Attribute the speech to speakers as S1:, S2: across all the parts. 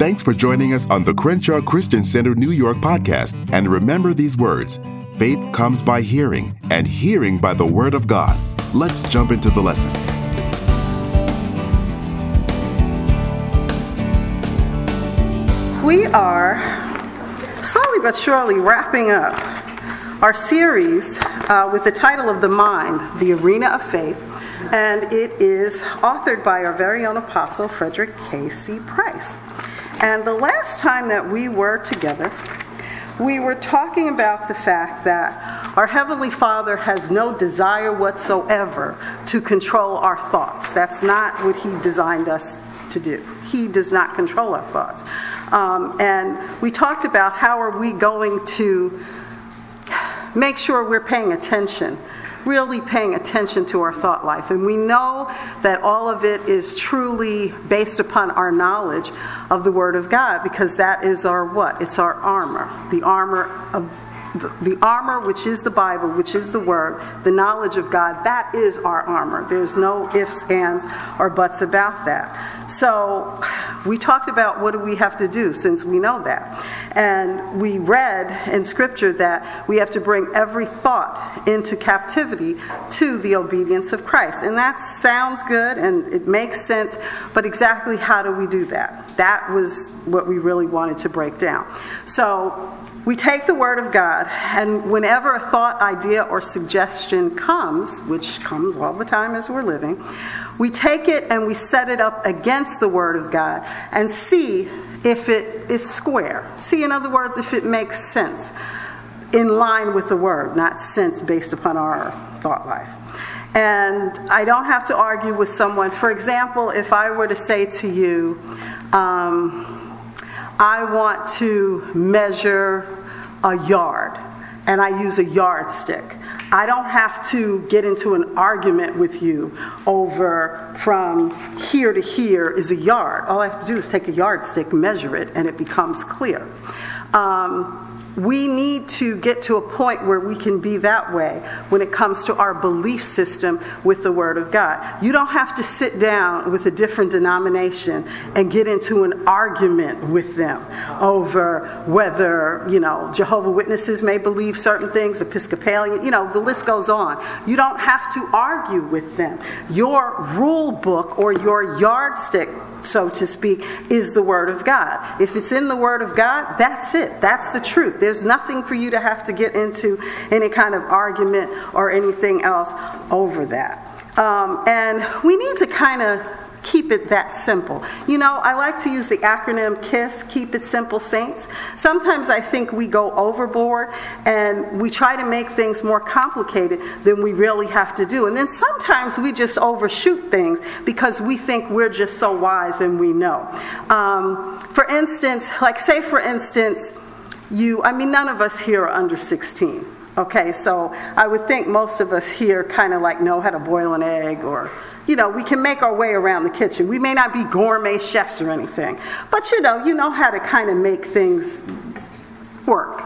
S1: Thanks for joining us on the Crenshaw Christian Center New York podcast. And remember these words faith comes by hearing, and hearing by the Word of God. Let's jump into the lesson.
S2: We are slowly but surely wrapping up our series uh, with the title of The Mind, The Arena of Faith, and it is authored by our very own apostle, Frederick K.C. Price. And the last time that we were together, we were talking about the fact that our Heavenly Father has no desire whatsoever to control our thoughts. That's not what He designed us to do. He does not control our thoughts. Um, and we talked about how are we going to make sure we're paying attention really paying attention to our thought life. And we know that all of it is truly based upon our knowledge of the Word of God because that is our what? It's our armor. The armor of the, armor, which is the Bible, which is the Word, the knowledge of God, that is our armor. There's no ifs, ands, or buts about that. So we talked about what do we have to do since we know that. And we read in Scripture that we have to bring every thought into captivity to the obedience of Christ. And that sounds good and it makes sense, but exactly how do we do that? That was what we really wanted to break down. So we take the Word of God, and whenever a thought, idea, or suggestion comes, which comes all the time as we're living, we take it and we set it up against the Word of God and see if it is square. See, in other words, if it makes sense in line with the Word, not sense based upon our thought life. And I don't have to argue with someone. For example, if I were to say to you, um, I want to measure a yard and I use a yardstick. I don't have to get into an argument with you over from here to here is a yard. All I have to do is take a yardstick, measure it, and it becomes clear. Um, we need to get to a point where we can be that way when it comes to our belief system with the Word of God. You don't have to sit down with a different denomination and get into an argument with them over whether, you know, Jehovah Witnesses may believe certain things, Episcopalian, you know, the list goes on. You don't have to argue with them. Your rule book or your yardstick so to speak, is the Word of God. If it's in the Word of God, that's it. That's the truth. There's nothing for you to have to get into any kind of argument or anything else over that. Um, and we need to kind of keep it that simple. You know, I like to use the acronym KISS, Keep It Simple Saints. Sometimes I think we go overboard and we try to make things more complicated than we really have to do. And then sometimes we just overshoot things because we think we're just so wise and we know. Um, for instance, like say for instance, you, I mean, none of us here are under 16. Okay, so I would think most of us here kind of like know how to boil an egg or you know, we can make our way around the kitchen. We may not be gourmet chefs or anything, but you know, you know how to kind of make things work.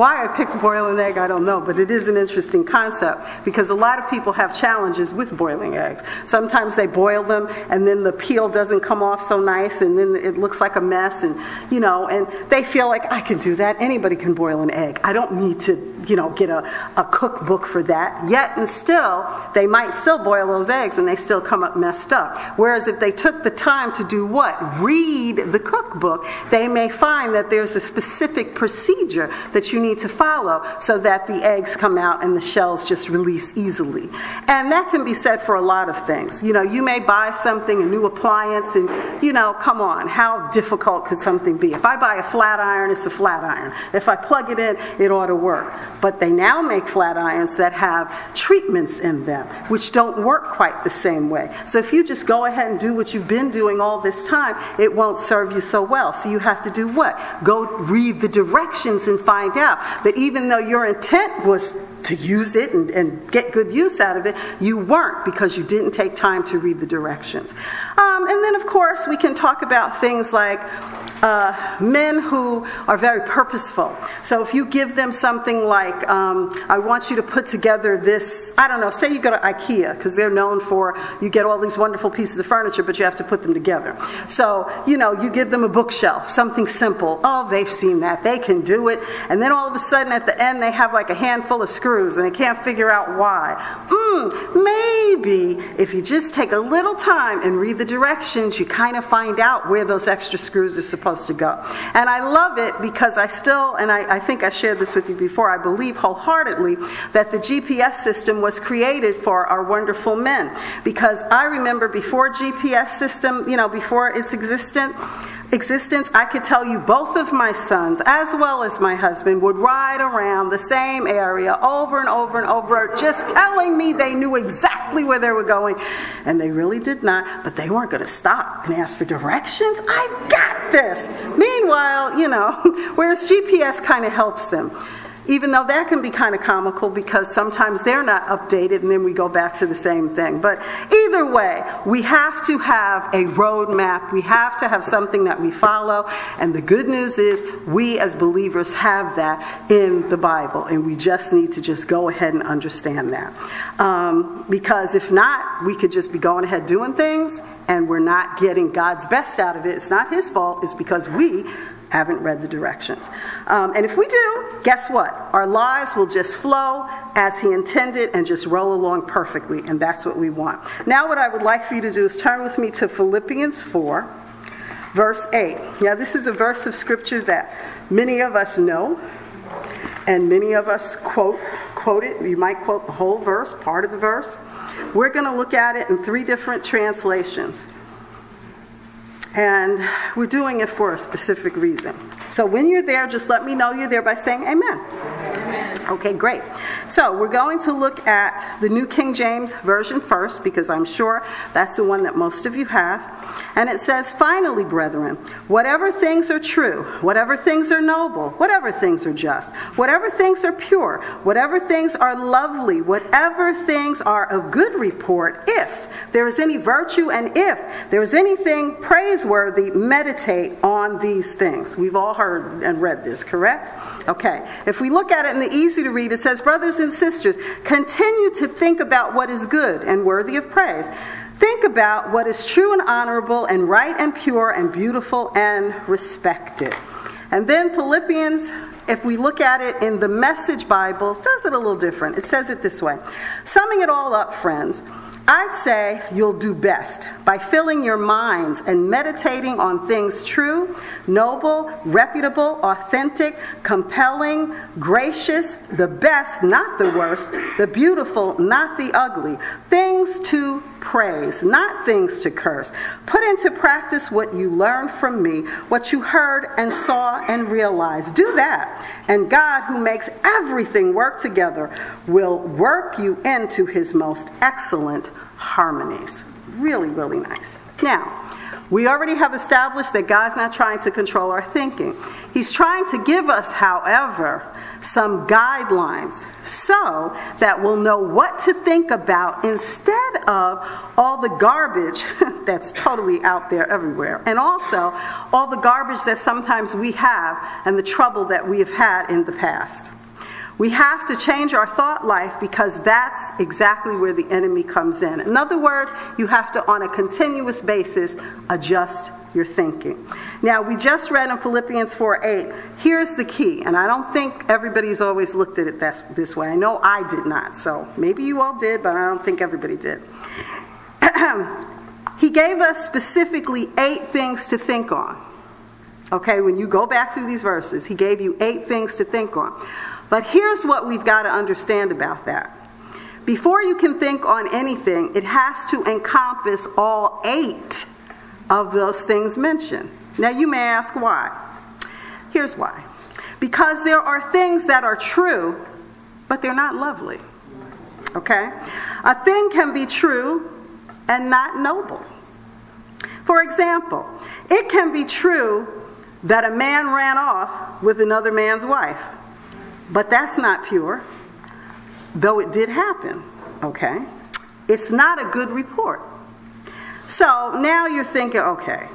S2: Why I picked boiling egg, I don't know, but it is an interesting concept because a lot of people have challenges with boiling eggs. Sometimes they boil them and then the peel doesn't come off so nice and then it looks like a mess and you know, and they feel like I can do that. Anybody can boil an egg. I don't need to, you know, get a, a cookbook for that. Yet and still, they might still boil those eggs and they still come up messed up. Whereas if they took the time to do what? Read the cookbook, they may find that there's a specific procedure that you need to follow so that the eggs come out and the shells just release easily. And that can be said for a lot of things. You know, you may buy something, a new appliance, and, you know, come on, how difficult could something be? If I buy a flat iron, it's a flat iron. If I plug it in, it ought to work. But they now make flat irons that have treatments in them, which don't work quite the same way. So if you just go ahead and do what you've been doing all this time, it won't serve you so well. So you have to do what? Go read the directions and find out that even though your intent was to use it and, and, get good use out of it, you weren't because you didn't take time to read the directions. Um, and then, of course, we can talk about things like uh, men who are very purposeful. So if you give them something like, um, I want you to put together this, I don't know, say you go to IKEA, because they're known for, you get all these wonderful pieces of furniture, but you have to put them together. So, you know, you give them a bookshelf, something simple. Oh, they've seen that. They can do it. And then all of a sudden at the end, they have like a handful of screws and they can't figure out why. Mm, maybe if you just take a little time and read the directions, you kind of find out where those extra screws are supposed supposed to go. And I love it because I still, and I, I think I shared this with you before, I believe wholeheartedly that the GPS system was created for our wonderful men. Because I remember before GPS system, you know, before its existent, existence, I could tell you both of my sons, as well as my husband, would ride around the same area over and over and over, just telling me they knew exactly where they were going. And they really did not, but they weren't going to stop and ask for directions. I got this. Meanwhile, you know, whereas GPS kind of helps them even though that can be kind of comical because sometimes they're not updated and then we go back to the same thing. But either way, we have to have a roadmap. We have to have something that we follow. And the good news is we as believers have that in the Bible. And we just need to just go ahead and understand that. Um, because if not, we could just be going ahead doing things and we're not getting God's best out of it. It's not His fault, it's because we haven't read the directions. Um, and if we do, guess what? Our lives will just flow as He intended and just roll along perfectly, and that's what we want. Now, what I would like for you to do is turn with me to Philippians 4, verse 8. Now, this is a verse of Scripture that many of us know, and many of us quote, quote it. You might quote the whole verse, part of the verse. We're going to look at it in three different translations. And we're doing it for a specific reason. So when you're there, just let me know you're there by saying amen. amen. Okay, great. So we're going to look at the New King James Version first because I'm sure that's the one that most of you have. And it says, Finally, brethren, whatever things are true, whatever things are noble, whatever things are just, whatever things are pure, whatever things are lovely, whatever things are of good report, if there is any virtue and if there is anything praiseworthy, meditate on these things. We've all heard and read this, correct? Okay. If we look at it in the easy to read, it says, Brothers and sisters, continue to think about what is good and worthy of praise. Think about what is true and honorable and right and pure and beautiful and respected. And then Philippians if we look at it in the Message Bible, does it a little different. It says it this way Summing it all up, friends, I'd say you'll do best by filling your minds and meditating on things true, noble, reputable, authentic, compelling, gracious, the best, not the worst, the beautiful, not the ugly, things to praise, not things to curse. Put into practice what you learned from me, what you heard and saw and realized. Do that. And God, who makes everything work together, will work you into his most excellent harmonies. Really, really nice. Now, we already have established that God's not trying to control our thinking. He's trying to give us, however, some guidelines so that we'll know what to think about instead of all the garbage that's totally out there everywhere. And also all the garbage that sometimes we have and the trouble that we have had in the past. We have to change our thought life because that's exactly where the enemy comes in. In other words, you have to, on a continuous basis, adjust your thinking. Now, we just read in Philippians 4 8, here's the key, and I don't think everybody's always looked at it this, this way. I know I did not, so maybe you all did, but I don't think everybody did. he gave us specifically eight things to think on. Okay, when you go back through these verses, he gave you eight things to think on. But here's what we've got to understand about that. Before you can think on anything, it has to encompass all eight of those things mentioned. Now, you may ask why. Here's why because there are things that are true, but they're not lovely. Okay? A thing can be true and not noble. For example, it can be true that a man ran off with another man's wife. But that's not pure, though it did happen, okay? It's not a good report. So now you're thinking, okay,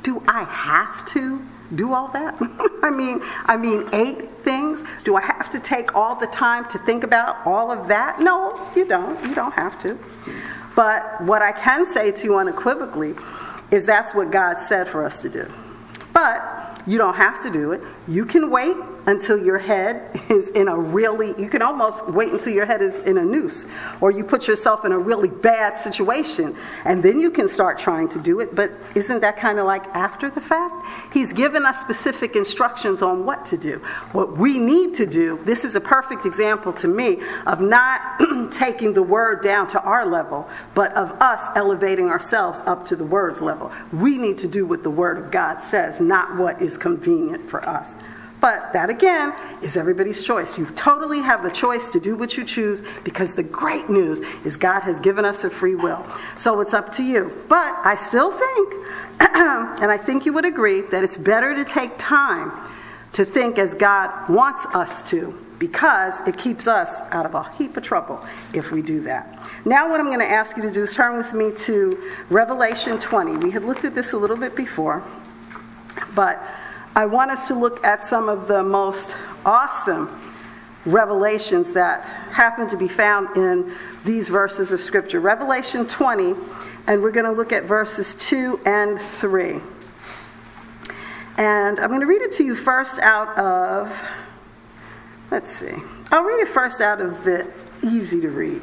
S2: Do I have to do all that? I mean, I mean, eight things. Do I have to take all the time to think about all of that? No, you don't. You don't have to. But what I can say to you unequivocally is that's what God said for us to do. But you don't have to do it. You can wait until your head is in a really, you can almost wait until your head is in a noose, or you put yourself in a really bad situation, and then you can start trying to do it. But isn't that kind of like after the fact? He's given us specific instructions on what to do. What we need to do, this is a perfect example to me of not taking the word down to our level, but of us elevating ourselves up to the word's level. We need to do what the word of God says, not what is convenient for us. But that again is everybody's choice. You totally have the choice to do what you choose because the great news is God has given us a free will. So it's up to you. But I still think, and I think you would agree, that it's better to take time to think as God wants us to because it keeps us out of a heap of trouble if we do that. Now, what I'm going to ask you to do is turn with me to Revelation 20. We had looked at this a little bit before, but I want us to look at some of the most awesome revelations that happen to be found in these verses of Scripture. Revelation 20, and we're going to look at verses 2 and 3. And I'm going to read it to you first out of, let's see, I'll read it first out of the easy to read.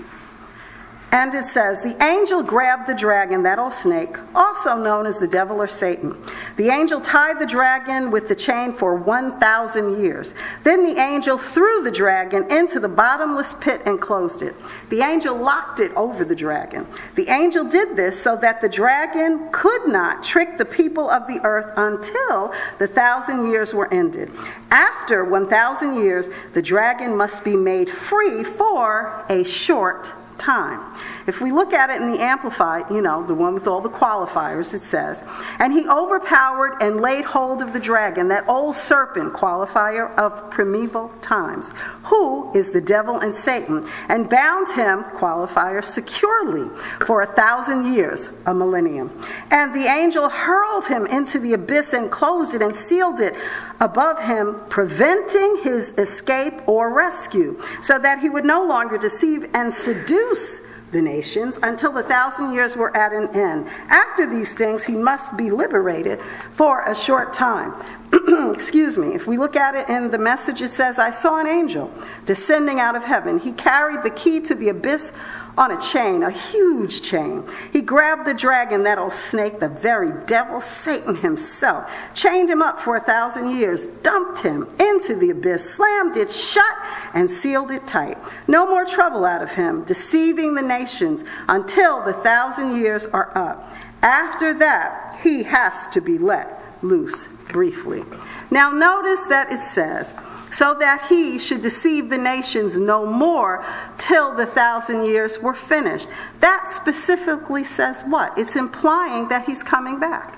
S2: And it says, The angel grabbed the dragon, that old snake, also known as the devil or Satan. The angel tied the dragon with the chain for 1,000 years. Then the angel threw the dragon into the bottomless pit and closed it. The angel locked it over the dragon. The angel did this so that the dragon could not trick the people of the earth until the thousand years were ended. After 1,000 years, the dragon must be made free for a short time. If we look at it in the Amplified, you know, the one with all the qualifiers, it says, And he overpowered and laid hold of the dragon, that old serpent, qualifier of primeval times, who is the devil and Satan, and bound him, qualifier, securely for a thousand years, a millennium. And the angel hurled him into the abyss and closed it and sealed it above him, preventing his escape or rescue, so that he would no longer deceive and seduce the nations until the thousand years were at an end. After these things, he must be liberated for a short time. Excuse me. If we look at it in the message, it says, I saw an angel descending out of heaven. He carried the key to the abyss on a chain, a huge chain. He grabbed the dragon, that old snake, the very devil, Satan himself, chained him up for a thousand years, dumped him into the abyss, slammed it shut, and sealed it tight. No more trouble out of him, deceiving the nations until the thousand years are up. After that, he has to be let loose briefly. Now, notice that it says, so that he should deceive the nations no more till the thousand years were finished. That specifically says what? It's implying that he's coming back.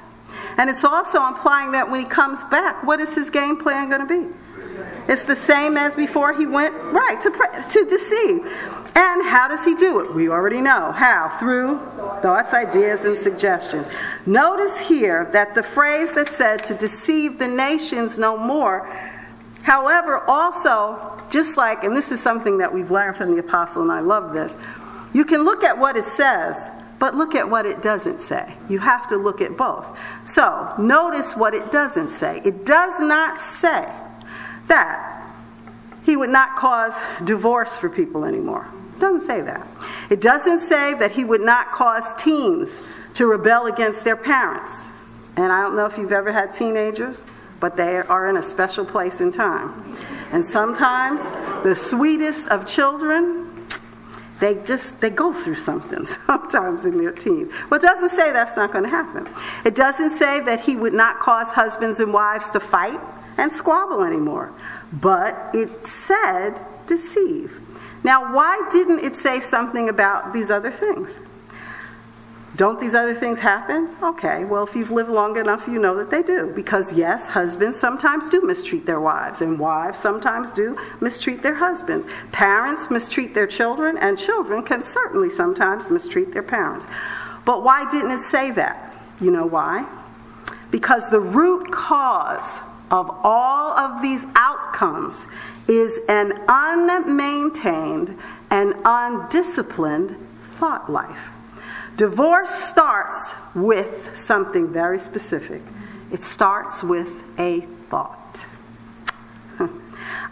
S2: And it's also implying that when he comes back, what is his game plan going to be? It's the same as before he went, right, to, to deceive. And how does he do it? We already know. How? Through thoughts, ideas, and suggestions. Notice here that the phrase that said to deceive the nations no more However, also, just like, and this is something that we've learned from the apostle, and I love this, you can look at what it says, but look at what it doesn't say. You have to look at both. So, notice what it doesn't say. It does not say that he would not cause divorce for people anymore. It doesn't say that. It doesn't say that he would not cause teens to rebel against their parents. And I don't know if you've ever had teenagers but they are in a special place in time. And sometimes the sweetest of children, they just they go through something sometimes in their teens. Well, it doesn't say that's not going to happen. It doesn't say that he would not cause husbands and wives to fight and squabble anymore. But it said deceive. Now, why didn't it say something about these other things? Don't these other things happen? Okay, well, if you've lived long enough, you know that they do. Because, yes, husbands sometimes do mistreat their wives, and wives sometimes do mistreat their husbands. Parents mistreat their children, and children can certainly sometimes mistreat their parents. But why didn't it say that? You know why? because the root cause of all of these outcomes is an unmaintained and undisciplined thought life. Divorce starts with something very specific. It starts with a thought.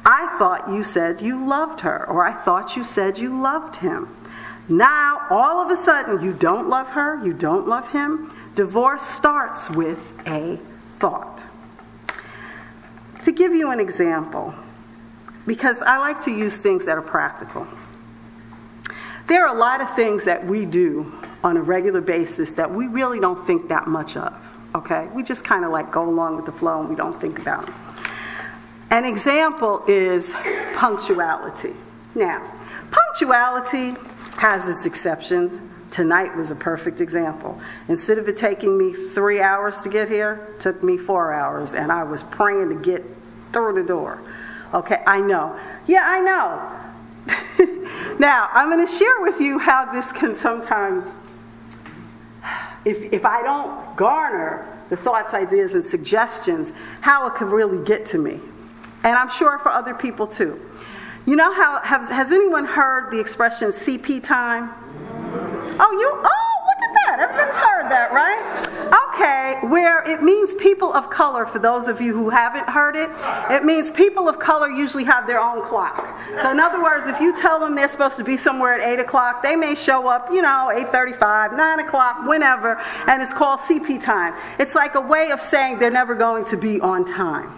S2: I thought you said you loved her, or I thought you said you loved him. Now, all of a sudden, you don't love her, you don't love him. Divorce starts with a thought. To give you an example, because I like to use things that are practical. There are a lot of things that we do on a regular basis that we really don't think that much of, okay? We just kind of like go along with the flow and we don't think about it. An example is punctuality. Now, punctuality has its exceptions. Tonight was a perfect example. Instead of it taking me three hours to get here, it took me four hours, and I was praying to get through the door. Okay, I know. Yeah, I know. now, I'm going to share with you how this can sometimes, if, if I don't garner the thoughts, ideas, and suggestions, how it could really get to me. And I'm sure for other people too. You know how, has, has anyone heard the expression CP time? Oh, you, oh, that. Everybody's heard that, right? Okay, where it means people of color, for those of you who haven't heard it, it means people of color usually have their own clock. So in other words, if you tell them they're supposed to be somewhere at 8 o'clock, they may show up, you know, 8.35, 9 o'clock, whenever, and it's called CP time. It's like a way of saying they're never going to be on time.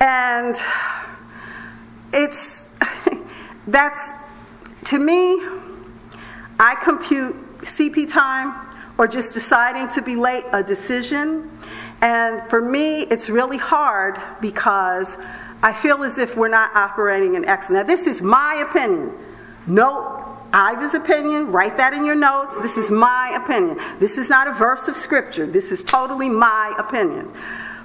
S2: And it's, that's, to me, I compute CP time or just deciding to be late a decision. And for me, it's really hard because I feel as if we're not operating in excellence. Now, this is my opinion. Note Iva's opinion, write that in your notes. This is my opinion. This is not a verse of scripture. This is totally my opinion.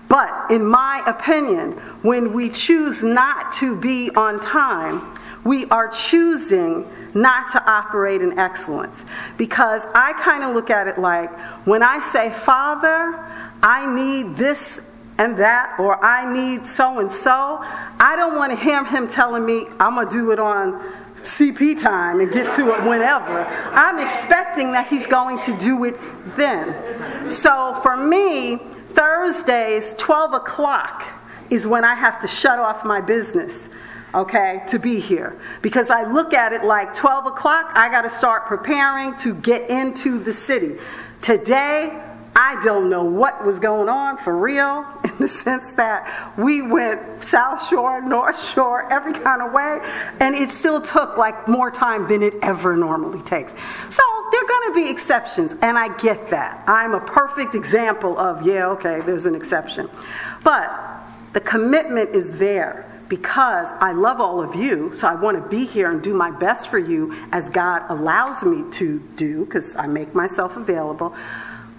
S2: But in my opinion, when we choose not to be on time, we are choosing not to operate in excellence. Because I kind of look at it like when I say, Father, I need this and that, or I need so and so, I don't want to hear him telling me I'm going to do it on CP time and get to it whenever. I'm expecting that he's going to do it then. So for me, Thursdays, 12 o'clock, is when I have to shut off my business okay, to be here. Because I look at it like 12 o'clock, I got to start preparing to get into the city. Today, I don't know what was going on for real, in the sense that we went South Shore, North Shore, every kind of way, and it still took like more time than it ever normally takes. So there are going to be exceptions, and I get that. I'm a perfect example of, yeah, okay, there's an exception. But the commitment is there because I love all of you, so I want to be here and do my best for you as God allows me to do, because I make myself available.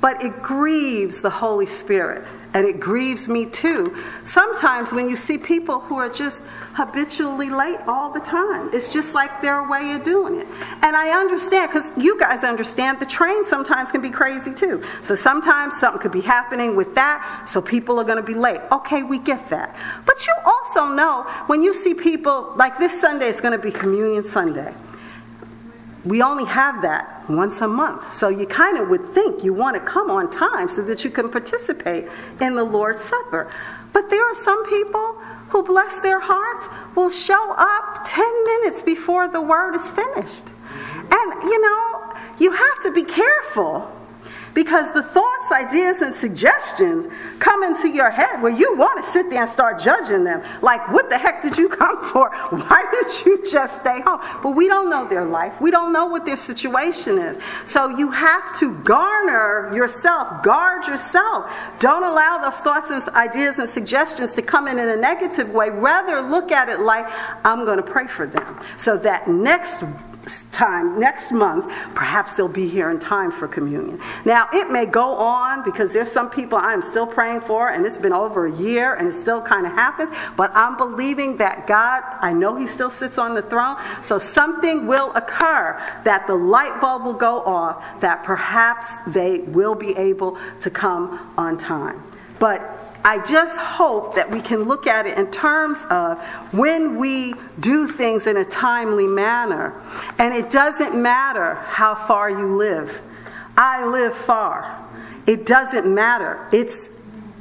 S2: But it grieves the Holy Spirit, and it grieves me too. Sometimes when you see people who are just habitually late all the time. It's just like their way of doing it. And I understand, because you guys understand, the train sometimes can be crazy too. So sometimes something could be happening with that, so people are going to be late. Okay, we get that. But you also know when you see people, like this Sunday is going to be Communion Sunday. We only have that once a month. So you kind of would think you want to come on time so that you can participate in the Lord's Supper. But there are some people who bless their hearts will show up 10 minutes before the word is finished. And you know, you have to be careful because the thoughts, ideas, and suggestions come into your head where you want to sit there and start judging them. Like, what the heck did you come for? Why didn't you just stay home? But we don't know their life. We don't know what their situation is. So you have to garner yourself, guard yourself. Don't allow those thoughts and ideas and suggestions to come in in a negative way. Rather, look at it like, I'm going to pray for them. So that next time next month, perhaps they'll be here in time for communion. Now, it may go on because there's some people I'm still praying for, and it's been over a year and it still kind of happens, but I'm believing that God, I know He still sits on the throne, so something will occur that the light bulb will go off, that perhaps they will be able to come on time. But I just hope that we can look at it in terms of when we do things in a timely manner. And it doesn't matter how far you live. I live far. It doesn't matter. It's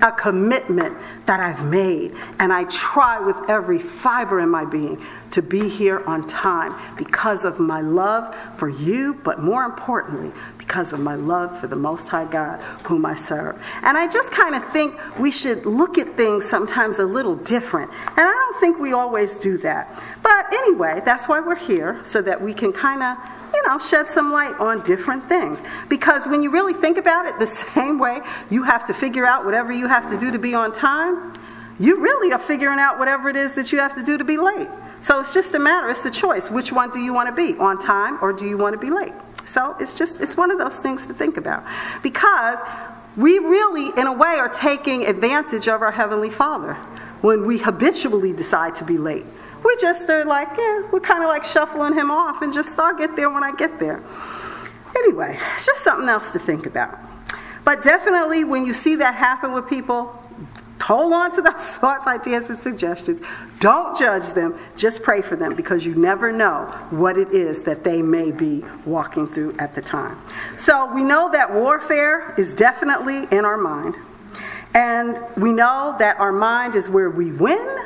S2: a commitment that I've made. And I try with every fiber in my being to be here on time because of my love for you, but more importantly, because of my love for the Most High God, whom I serve. And I just kind of think we should look at things sometimes a little different. And I don't think we always do that. But anyway, that's why we're here, so that we can kind of you know, shed some light on different things. Because when you really think about it, the same way you have to figure out whatever you have to do to be on time, you really are figuring out whatever it is that you have to do to be late. So it's just a matter, it's the choice. Which one do you want to be, on time or do you want to be late? So it's just, it's one of those things to think about. Because we really, in a way, are taking advantage of our Heavenly Father when we habitually decide to be late we just are like, yeah, we're kind of like shuffling him off and just, I'll get there when I get there. Anyway, it's just something else to think about. But definitely, when you see that happen with people, hold on to those thoughts, ideas, and suggestions. Don't judge them, just pray for them because you never know what it is that they may be walking through at the time. So we know that warfare is definitely in our mind. And we know that our mind is where we win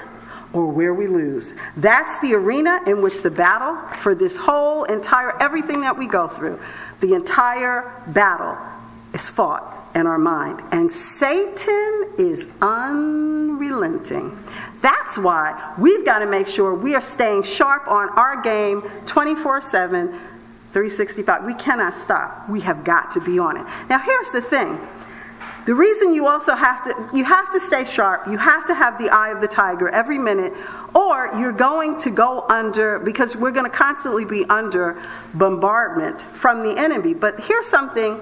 S2: or where we lose. That's the arena in which the battle for this whole entire, everything that we go through, the entire battle is fought in our mind. And Satan is unrelenting. That's why we've got to make sure we are staying sharp on our game 24 7, 365. We cannot stop. We have got to be on it. Now, here's the thing the reason you also have to you have to stay sharp. You have to have the eye of the tiger every minute or you're going to go under because we're going to constantly be under bombardment from the enemy. But here's something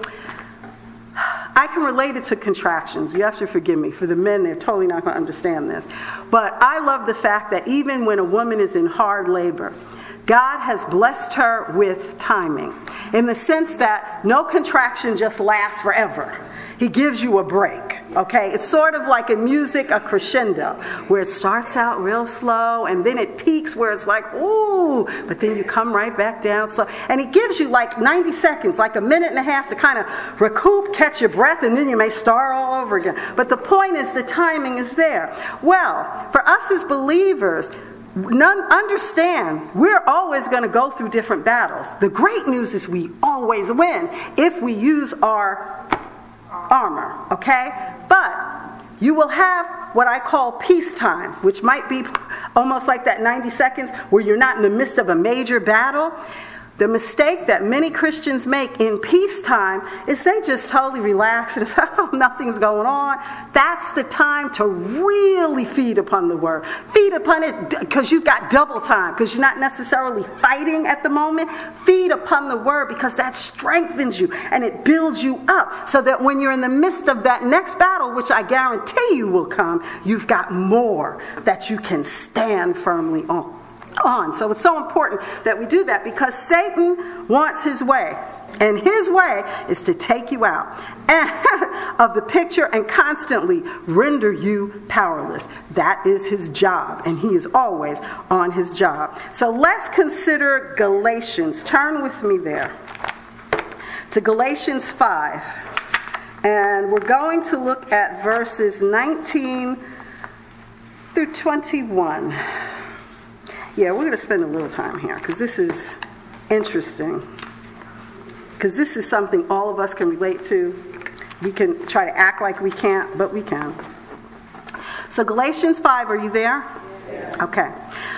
S2: I can relate it to contractions. You have to forgive me. For the men, they're totally not going to understand this. But I love the fact that even when a woman is in hard labor, God has blessed her with timing in the sense that no contraction just lasts forever. He gives you a break, okay? It's sort of like in music, a crescendo, where it starts out real slow and then it peaks where it's like, ooh, but then you come right back down slow. And he gives you like 90 seconds, like a minute and a half to kind of recoup, catch your breath, and then you may start all over again. But the point is, the timing is there. Well, for us as believers, None, understand, we're always going to go through different battles. The great news is we always win if we use our armor, okay? But you will have what I call peacetime, which might be almost like that 90 seconds where you're not in the midst of a major battle. The mistake that many Christians make in peacetime is they just totally relax and say, oh, nothing's going on. That's the time to really feed upon the word. Feed upon it because you've got double time, because you're not necessarily fighting at the moment. Feed upon the word because that strengthens you and it builds you up so that when you're in the midst of that next battle, which I guarantee you will come, you've got more that you can stand firmly on on. So it's so important that we do that because Satan wants his way. And his way is to take you out of the picture and constantly render you powerless. That is his job, and he is always on his job. So let's consider Galatians. Turn with me there to Galatians 5. And we're going to look at verses 19 through 21. Yeah, we're going to spend a little time here because this is interesting. Because this is something all of us can relate to. We can try to act like we can't, but we can. So, Galatians 5, are you there? Okay.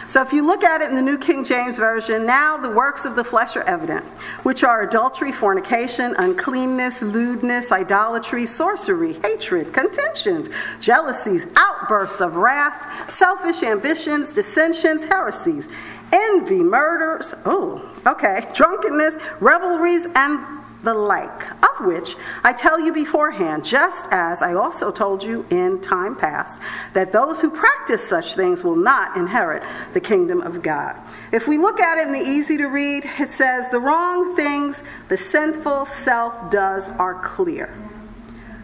S2: So if you look at it in the New King James Version, now the works of the flesh are evident, which are adultery, fornication, uncleanness, lewdness, idolatry, sorcery, hatred, contentions, jealousies, outbursts of wrath, selfish ambitions, dissensions, heresies, envy, murders, oh, okay, drunkenness, revelries, and the like, of which I tell you beforehand, just as I also told you in time past, that those who practice such things will not inherit the kingdom of God. If we look at it in the easy to read, it says, The wrong things the sinful self does are clear.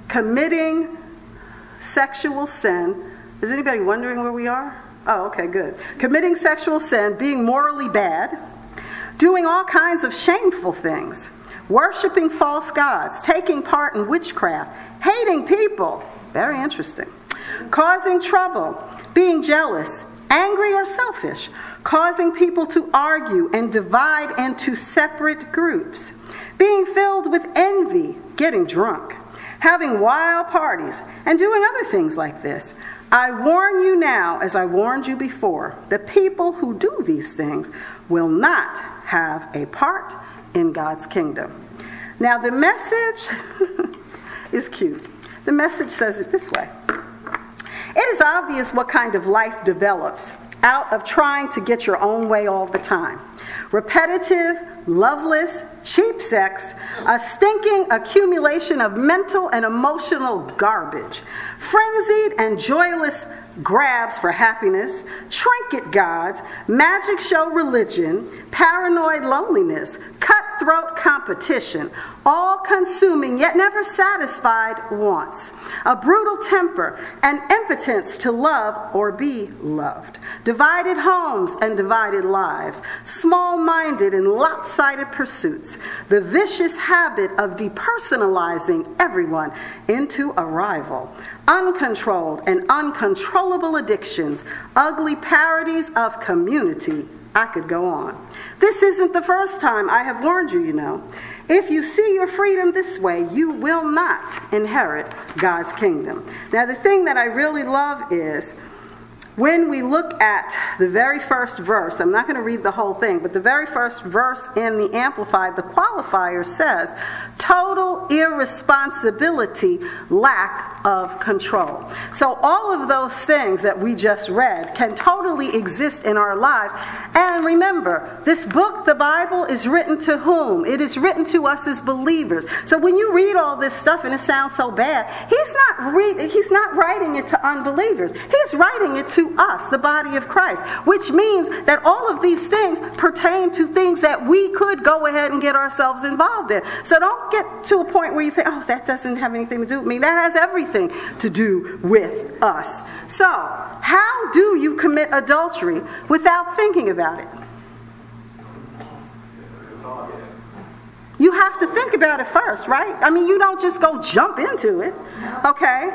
S2: Committing sexual sin. Is anybody wondering where we are? Oh, okay, good. Committing sexual sin, being morally bad, doing all kinds of shameful things, worshiping false gods, taking part in witchcraft, hating people. Very interesting. Causing trouble, being jealous, angry or selfish, causing people to argue and divide into separate groups, being filled with envy, getting drunk, having wild parties, and doing other things like this. I warn you now, as I warned you before, the people who do these things will not have a part in God's kingdom. Now, the message is cute. The message says it this way It is obvious what kind of life develops out of trying to get your own way all the time. Repetitive, loveless, cheap sex, a stinking accumulation of mental and emotional garbage, frenzied and joyless grabs for happiness, trinket gods, magic show religion, paranoid loneliness, cutthroat competition, all consuming yet never satisfied wants, a brutal temper, and impotence to love or be loved, divided homes and divided lives, small minded and lopsided pursuits, the vicious habit of depersonalizing everyone into a rival uncontrolled and uncontrollable addictions, ugly parodies of community. I could go on. This isn't the first time I have warned you, you know. If you see your freedom this way, you will not inherit God's kingdom. Now, the thing that I really love is when we look at the very first verse, I'm not going to read the whole thing, but the very first verse in the Amplified, the qualifier says, total irresponsibility, lack of control. So, all of those things that we just read can totally exist in our lives. And remember, this book, the Bible, is written to whom? It is written to us as believers. So, when you read all this stuff and it sounds so bad, he's not, read, he's not writing it to unbelievers, he's writing it to us, the body of Christ, which means that all of these things pertain to things that we could go ahead and get ourselves involved in. So don't get to a point where you think, oh, that doesn't have anything to do with me. That has everything to do with us. So, how do you commit adultery without thinking about it? You have to think about it first, right? I mean, you don't just go jump into it, okay?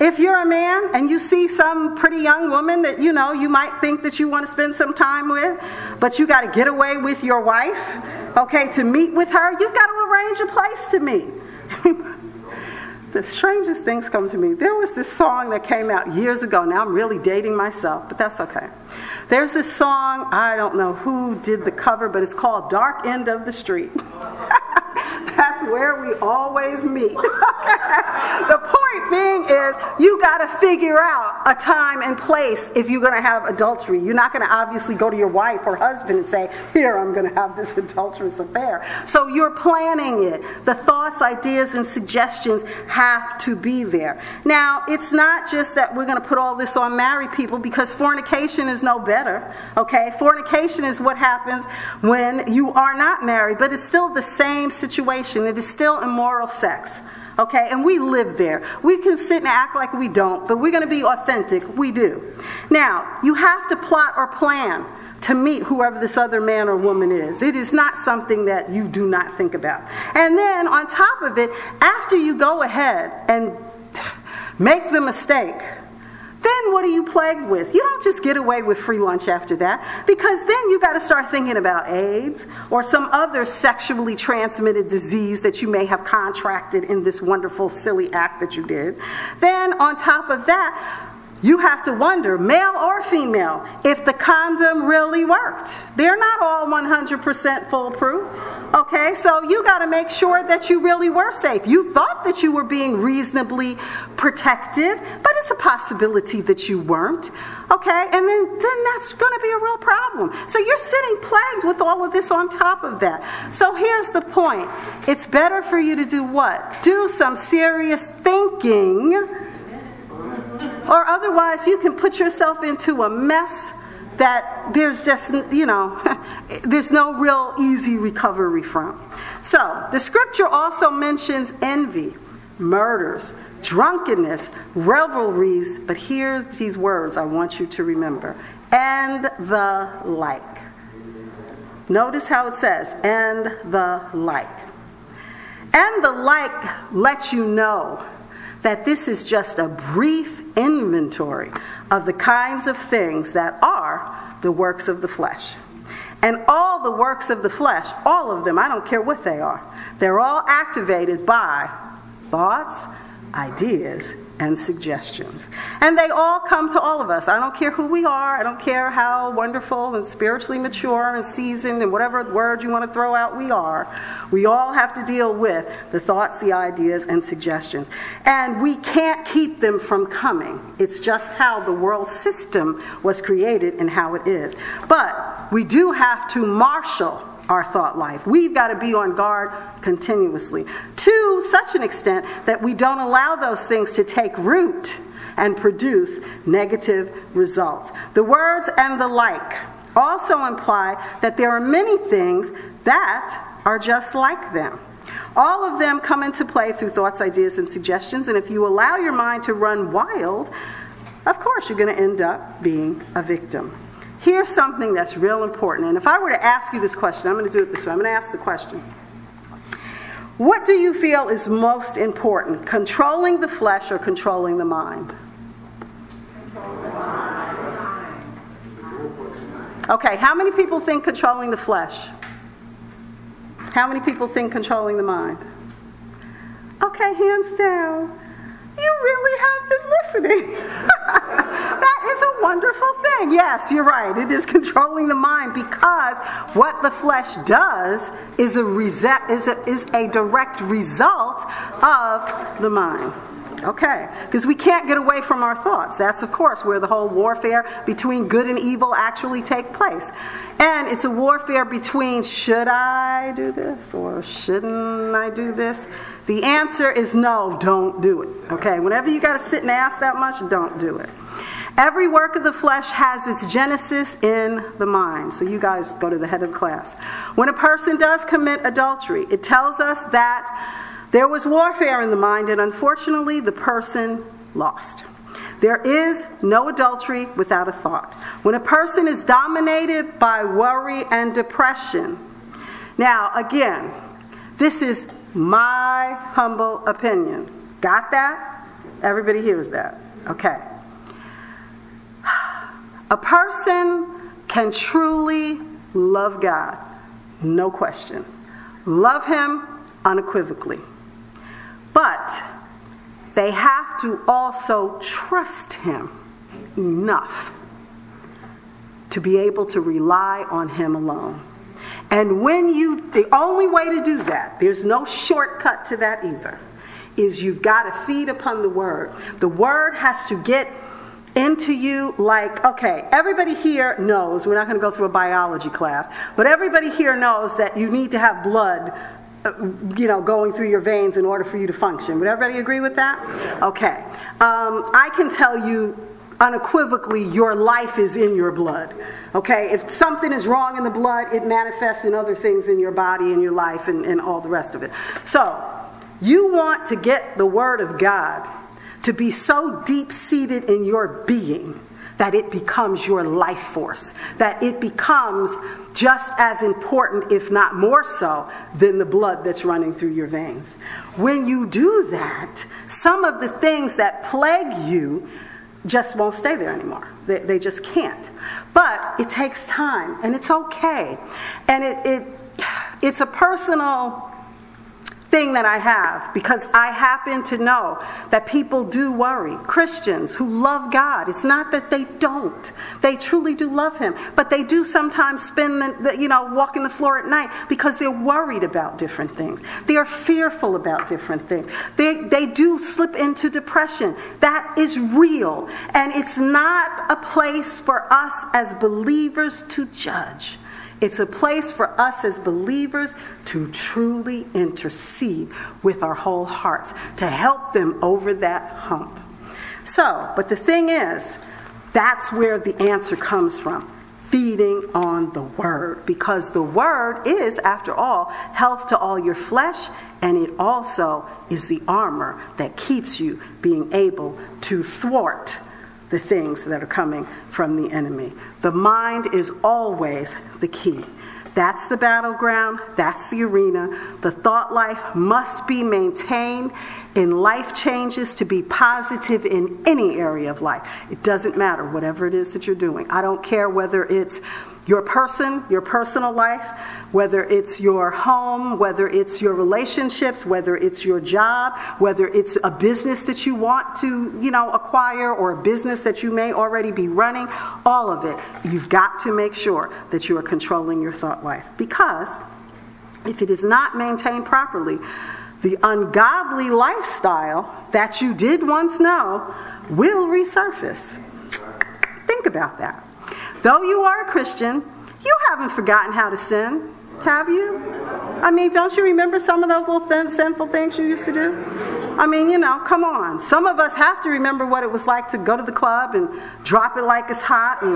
S2: If you're a man and you see some pretty young woman that you know you might think that you want to spend some time with, but you got to get away with your wife, okay, to meet with her, you've got to arrange a place to meet. the strangest things come to me. There was this song that came out years ago. Now I'm really dating myself, but that's okay. There's this song, I don't know who did the cover, but it's called Dark End of the Street. That's where we always meet. the point being is you got to figure out a time and place if you're going to have adultery. You're not going to obviously go to your wife or husband and say, Here, I'm going to have this adulterous affair. So you're planning it. The thoughts, ideas, and suggestions have to be there. Now, it's not just that we're going to put all this on married people because fornication is no better. Okay? Fornication is what happens when you are not married, but it's still the same situation. It is still immoral sex. Okay, and we live there. We can sit and act like we don't, but we're going to be authentic. We do. Now, you have to plot or plan to meet whoever this other man or woman is. It is not something that you do not think about. And then on top of it, after you go ahead and make the mistake, then what are you plagued with? You don't just get away with free lunch after that, because then you got to start thinking about AIDS or some other sexually transmitted disease that you may have contracted in this wonderful, silly act that you did. Then, on top of that, you have to wonder, male or female, if the condom really worked. They're not all 100% foolproof. Okay, so you got to make sure that you really were safe. You thought that you were being reasonably protective, but it's a possibility that you weren't. Okay, and then, then that's going to be a real problem. So you're sitting plagued with all of this on top of that. So here's the point it's better for you to do what? Do some serious thinking or otherwise, you can put yourself into a mess that there's just, you know, there's no real easy recovery from. So, the scripture also mentions envy, murders, drunkenness, revelries, but here's these words I want you to remember and the like. Notice how it says, and the like. And the like lets you know that this is just a brief inventory of the kinds of things that are the works of the flesh. And all the works of the flesh, all of them, I don't care what they are, they're all activated by thoughts, ideas, and suggestions. And they all come to all of us. I don't care who we are, I don't care how wonderful and spiritually mature and seasoned and whatever word you want to throw out we are. We all have to deal with the thoughts, the ideas, and suggestions. And we can't keep them from coming. It's just how the world system was created and how it is. But we do have to marshal our thought life. We've got to be on guard continuously to such an extent that we don't allow those things to take root and produce negative results. The words and the like also imply that there are many things that are just like them. All of them come into play through thoughts, ideas, and suggestions, and if you allow your mind to run wild, of course you're going to end up being a victim. Here's something that's real important. And if I were to ask you this question, I'm going to do it this way. I'm going to ask the question What do you feel is most important, controlling the flesh or controlling the mind? Okay, how many people think controlling the flesh? How many people think controlling the mind? Okay, hands down. You really have been listening. is a wonderful thing. Yes, you're right. It is controlling the mind because what the flesh does is a, rese- is a, is a direct result of the mind. Okay, because we can't get away from our thoughts. That's, of course, where the whole warfare between good and evil actually take place. And it's a warfare between should I do this or shouldn't I do this? The answer is no, don't do it. Okay, whenever you got to sit and ask that much, don't do it. Every work of the flesh has its genesis in the mind. So you guys go to the head of the class. When a person does commit adultery, it tells us that there was warfare in the mind, and unfortunately, the person lost. There is no adultery without a thought. When a person is dominated by worry and depression, now again, this is my humble opinion. Got that? Everybody hears that. Okay. A person can truly love God, no question. Love Him unequivocally. But they have to also trust Him enough to be able to rely on Him alone. And when you, the only way to do that, there's no shortcut to that either, is you've got to feed upon the Word. The Word has to get into you like, okay, everybody here knows, we're not going to go through a biology class, but everybody here knows that you need to have blood. Uh, you know, going through your veins in order for you to function. Would everybody agree with that? Okay. Um, I can tell you unequivocally your life is in your blood. Okay? If something is wrong in the blood, it manifests in other things in your body and your life and, and all the rest of it. So, you want to get the Word of God to be so deep seated in your being that it becomes your life force, that it becomes just as important, if not more so, than the blood that's running through your veins. When you do that, some of the things that plague you just won't stay there anymore. They, they just can't. But it takes time, and it's okay. And it, it it's a personal thing that I have because I happen to know that people do worry. Christians who love God. It's not that they don't. They truly do love Him. But they do sometimes spend the, the, you know, walking the floor at night because they're worried about different things. They are fearful about different things. They, they do slip into depression. That is real. And it's not a place for us as believers to judge. It's a place for us as believers to truly intercede with our whole hearts, to help them over that hump. So, but the thing is, that's where the answer comes from feeding on the Word because the Word is, after all, health to all your flesh, and it also is the armor that keeps you being able to thwart the things that are coming from the enemy. The mind is always the key. That's the battleground, that's the arena. The thought life must be maintained in life changes to be positive in any area of life. It doesn't matter, whatever it is that you're doing. I don't care whether it's your person, your personal life, whether it's your home, whether it's your relationships, whether it's your job, whether it's a business that you want to, you know, acquire or a business that you may already be running, all of it. You've got to make sure that you are controlling your thought life because if it is not maintained properly, the ungodly lifestyle that you did once know will resurface. Think about that. Though you are a Christian, you haven't forgotten how to sin, have you? I mean, don't you remember some of those little sinful things you used to do? I mean, you know, come on. Some of us have to remember what it was like to go to the club and drop it like it's hot and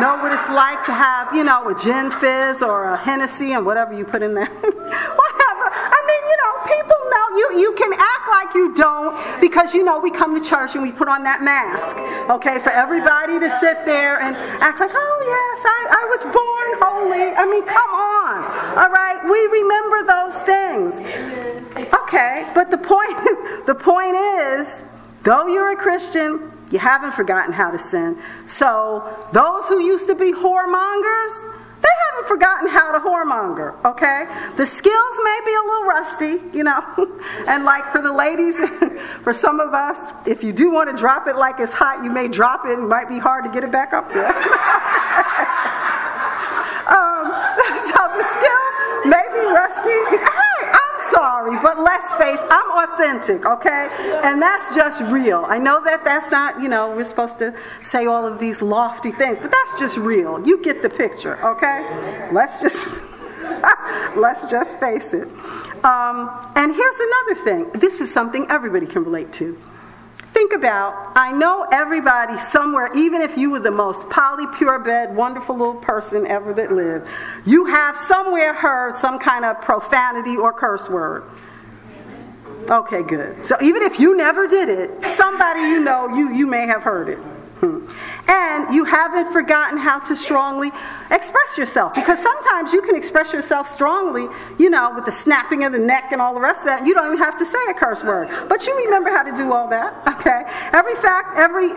S2: know what it's like to have, you know, a gin fizz or a Hennessy and whatever you put in there. whatever. I mean, you know, people you, you can act like you don't because, you know, we come to church and we put on that mask, okay, for everybody to sit there and act like, oh, yes, I, I was born holy. I mean, come on, all right? We remember those things. Okay, but the point, the point is, though you're a Christian, you haven't forgotten how to sin. So those who used to be whoremongers, they haven't forgotten how to whoremonger, okay? The skills may be a little rusty, you know. and like for the ladies, for some of us, if you do want to drop it like it's hot, you may drop it it might be hard to get it back up there. um, so the skills may be rusty. Hey, sorry, but let's face, I'm authentic, okay? And that's just real. I know that that's not, you know, we're supposed to say all of these lofty things, but that's just real. You get the picture, okay? Let's just let's just face it. Um, and here's another thing. This is something everybody can relate to. Think about, I know everybody somewhere, even if you were the most poly, pure bed, wonderful little person ever that lived, you have somewhere heard some kind of profanity or curse word. Okay, good. So even if you never did it, somebody you know, you, you may have heard it. And you haven't forgotten how to strongly express yourself. Because sometimes you can express yourself strongly, you know, with the snapping of the neck and all the rest of that. You don't even have to say a curse word. But you remember how to do all that, okay? Every fact, every,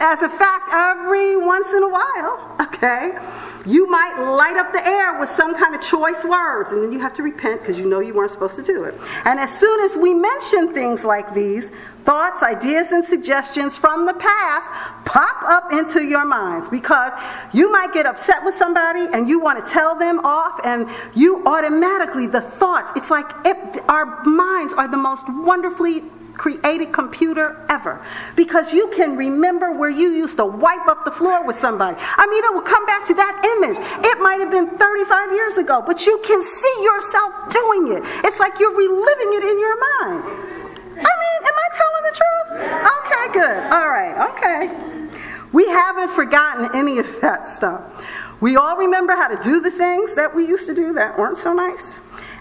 S2: as a fact, every once in a while, okay? You might light up the air with some kind of choice words, and then you have to repent because you know you weren't supposed to do it. And as soon as we mention things like these, thoughts, ideas, and suggestions from the past pop up into your minds because you might get upset with somebody and you want to tell them off, and you automatically, the thoughts, it's like it, our minds are the most wonderfully created computer ever because you can remember where you used to wipe up the floor with somebody. I mean, it will come back to that image. It might have been 35 years ago, but you can see yourself doing it. It's like you're reliving it in your mind. I mean, am I telling the truth? Okay, good. All right, okay. We haven't forgotten any of that stuff. We all remember how to do the things that we used to do that weren't so nice.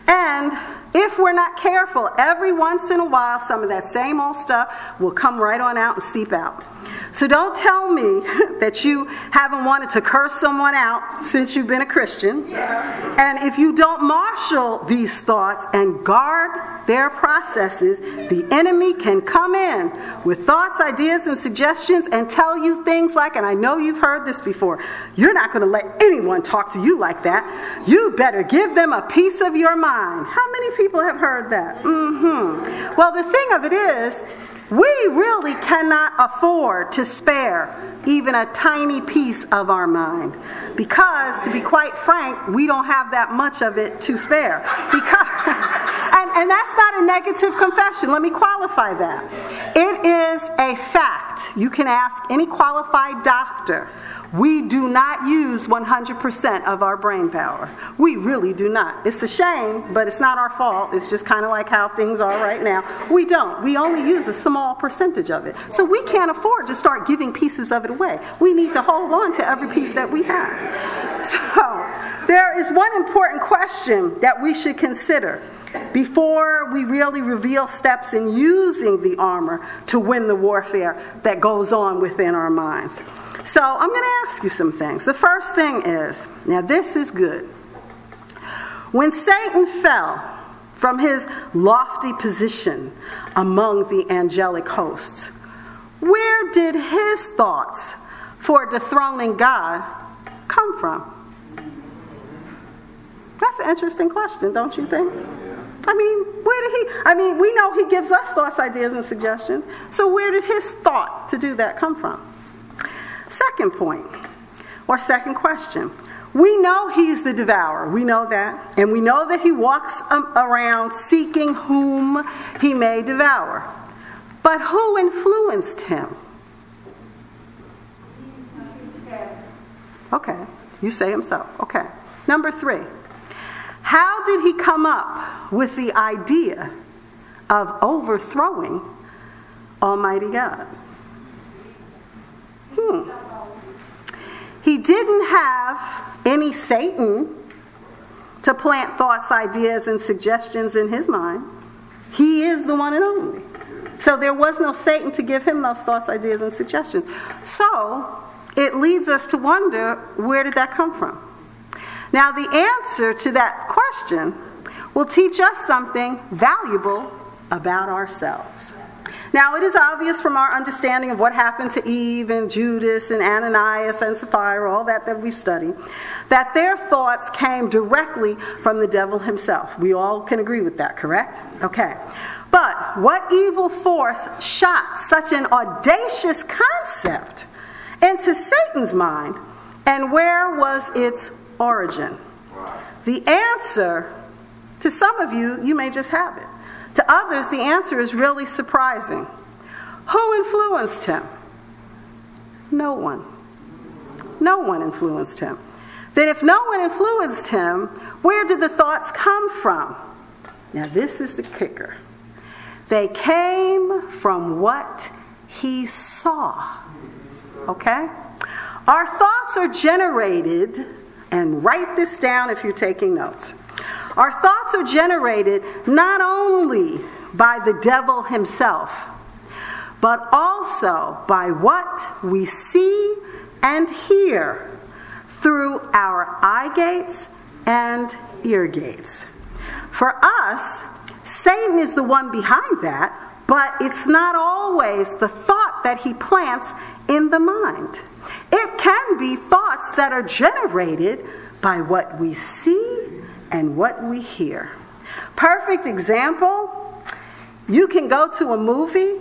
S2: And if we're not careful, every once in a while, some of that same old stuff will come right on out and seep out. So don't tell me that you haven't wanted to curse someone out since you've been a Christian. And if you don't marshal these thoughts and guard their processes, the enemy can come in with thoughts, ideas, and suggestions and tell you things like, and I know you've heard this before, you're not going to let anyone talk to you like that. You better give them a piece of your mind. How many people have heard that? Mm-hmm. Well, the thing of it is, we really cannot afford to spare even a tiny piece of our mind. Because, to be quite frank, we don't have that much of it to spare. Because, and, and that's not a negative confession. Let me qualify that. It is a fact. You can ask any qualified doctor we do not use 100% of our brain power. We really do not. It's a shame, but it's not our fault. It's just kind of like how things are right now. We don't. We only use a small percentage of it. So we can't afford to start giving pieces of it away. We need to hold on to every piece that we have. So there is one important question that we should consider before we really reveal steps in using the armor to win the warfare that goes on within our minds. So I'm going to ask you some things. The first thing is now, this is good. When Satan fell from his lofty position among the angelic hosts, where did his thoughts for dethroning God come from? That's an interesting question, don't you think? I mean, where did he? I mean, we know he gives us thoughts, ideas, and suggestions. So, where did his thought to do that come from? Second point, or second question. We know he's the devourer. We know that. And we know that he walks around seeking whom he may devour. But who influenced him? Okay, you say himself. Okay. Number three. How did he come up with the idea of overthrowing Almighty God? Hmm. He didn't have any Satan to plant thoughts, ideas, and suggestions in his mind. He is the one and only. So there was no Satan to give him those thoughts, ideas, and suggestions. So it leads us to wonder where did that come from? Now, the answer to that question will teach us something valuable about ourselves. Now, it is obvious from our understanding of what happened to Eve and Judas and Ananias and Sapphira, all that that we've studied, that their thoughts came directly from the devil himself. We all can agree with that, correct? Okay. But what evil force shot such an audacious concept into Satan's mind, and where was its origin? The answer, to some of you, you may just have it. To others, the answer is really surprising. Who influenced him? No one. No one influenced him. Then, if no one influenced him, where did the thoughts come from? Now, this is the kicker. They came from what he saw. Okay? Our thoughts are generated and write this down if you're taking notes. Our thoughts are generated not only by the devil himself, but also by what we see and hear through our eye gates and ear gates. For us, Satan is the one behind that, but it's not always the thought that he plants in the mind. It can be thoughts that are generated by what we see and what we hear. Perfect example you can go to a movie,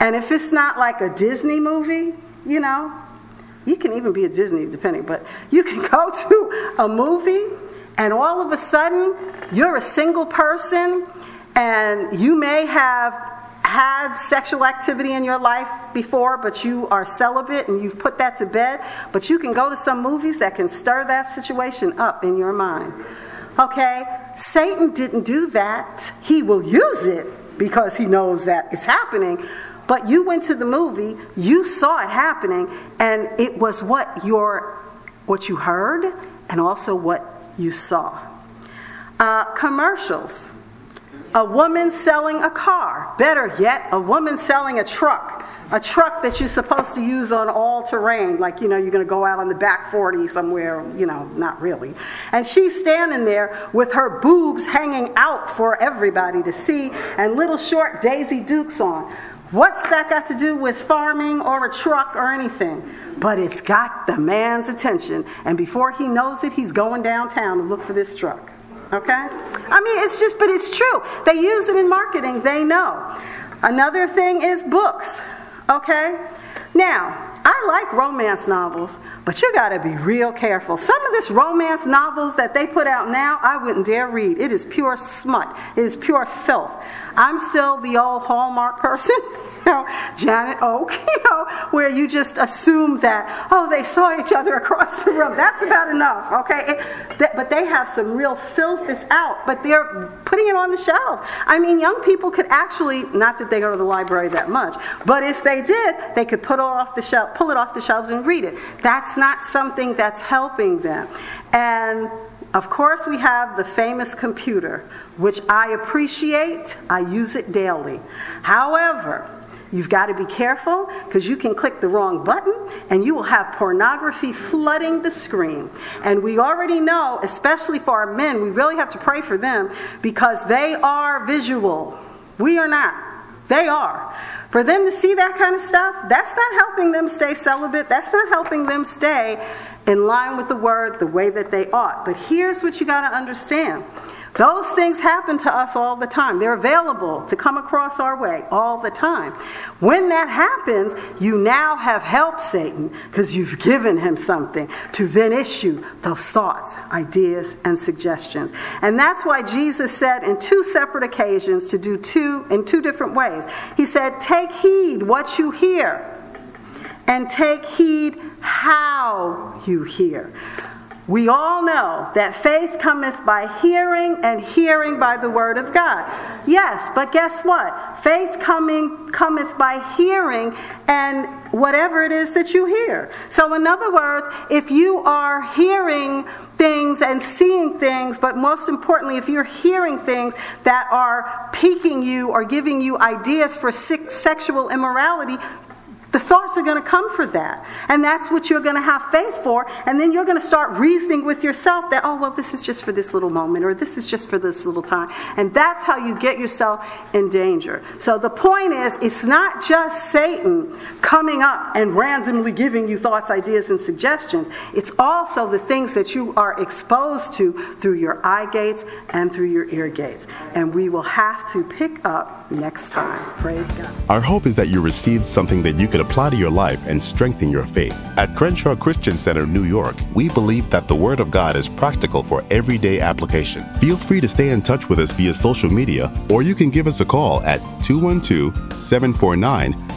S2: and if it's not like a Disney movie, you know, you can even be a Disney depending, but you can go to a movie, and all of a sudden, you're a single person, and you may have had sexual activity in your life before, but you are celibate and you've put that to bed, but you can go to some movies that can stir that situation up in your mind. Okay? Satan didn't do that. He will use it because he knows that it's happening. But you went to the movie, you saw it happening, and it was what your what you heard and also what you saw. Uh, commercials a woman selling a car. Better yet, a woman selling a truck. A truck that you're supposed to use on all terrain, like, you know, you're going to go out on the back 40 somewhere, you know, not really. And she's standing there with her boobs hanging out for everybody to see and little short Daisy Dukes on. What's that got to do with farming or a truck or anything? But it's got the man's attention. And before he knows it, he's going downtown to look for this truck. Okay? I mean, it's just, but it's true. They use it in marketing, they know. Another thing is books. Okay? Now, I like romance novels, but you got to be real careful. Some of this romance novels that they put out now, I wouldn't dare read. It is pure smut. It is pure filth. I'm still the old Hallmark person. you know, Janette Oke, you know, where you just assume that, oh, they saw each other across the room. That's about enough, okay? It, that, but they have some real filth that's out, but they're putting it on the shelves. I mean, young people could actually, not that they go to the library that much, but if they did, they could put it off the shelf, pull it off the shelves and read it. That's not something that's helping them. And of course, we have the famous computer, which I appreciate. I use it daily. However, You've got to be careful because you can click the wrong button and you will have pornography flooding the screen. And we already know, especially for our men, we really have to pray for them because they are visual. We are not. They are. For them to see that kind of stuff, that's not helping them stay celibate. That's not helping them stay in line with the word the way that they ought. But here's what you got to understand those things happen to us all the time. They're available to come across our way all the time. When that happens, you now have helped Satan because you've given him something to then issue those thoughts, ideas, and suggestions. And that's why Jesus said in two separate occasions to do two in two different ways. He said, Take heed what you hear, and take heed how you hear. We all know that faith cometh by hearing, and hearing by the word of God. Yes, but guess what? Faith coming cometh by hearing, and whatever it is that you hear. So, in other words, if you are hearing things and seeing things, but most importantly, if you're hearing things that are piquing you or giving you ideas for sexual immorality, the thoughts are going to come for that. And that's what you're going to have faith for. And then you're going to start reasoning with yourself that, oh, well, this is just for this little moment or this is just for this little time. And that's how you get yourself in danger. So the point is, it's not just Satan coming up and randomly giving you thoughts, ideas, and suggestions. It's also the things that you are exposed to through your eye gates and through your ear gates. And we will have to pick up next time. Praise God.
S1: Our hope is that you received something that you could apply to your life and strengthen your faith. At Crenshaw Christian Center, New York, we believe that the Word of God is practical for everyday application. Feel free to stay in touch with us via social media, or you can give us a call at 212 749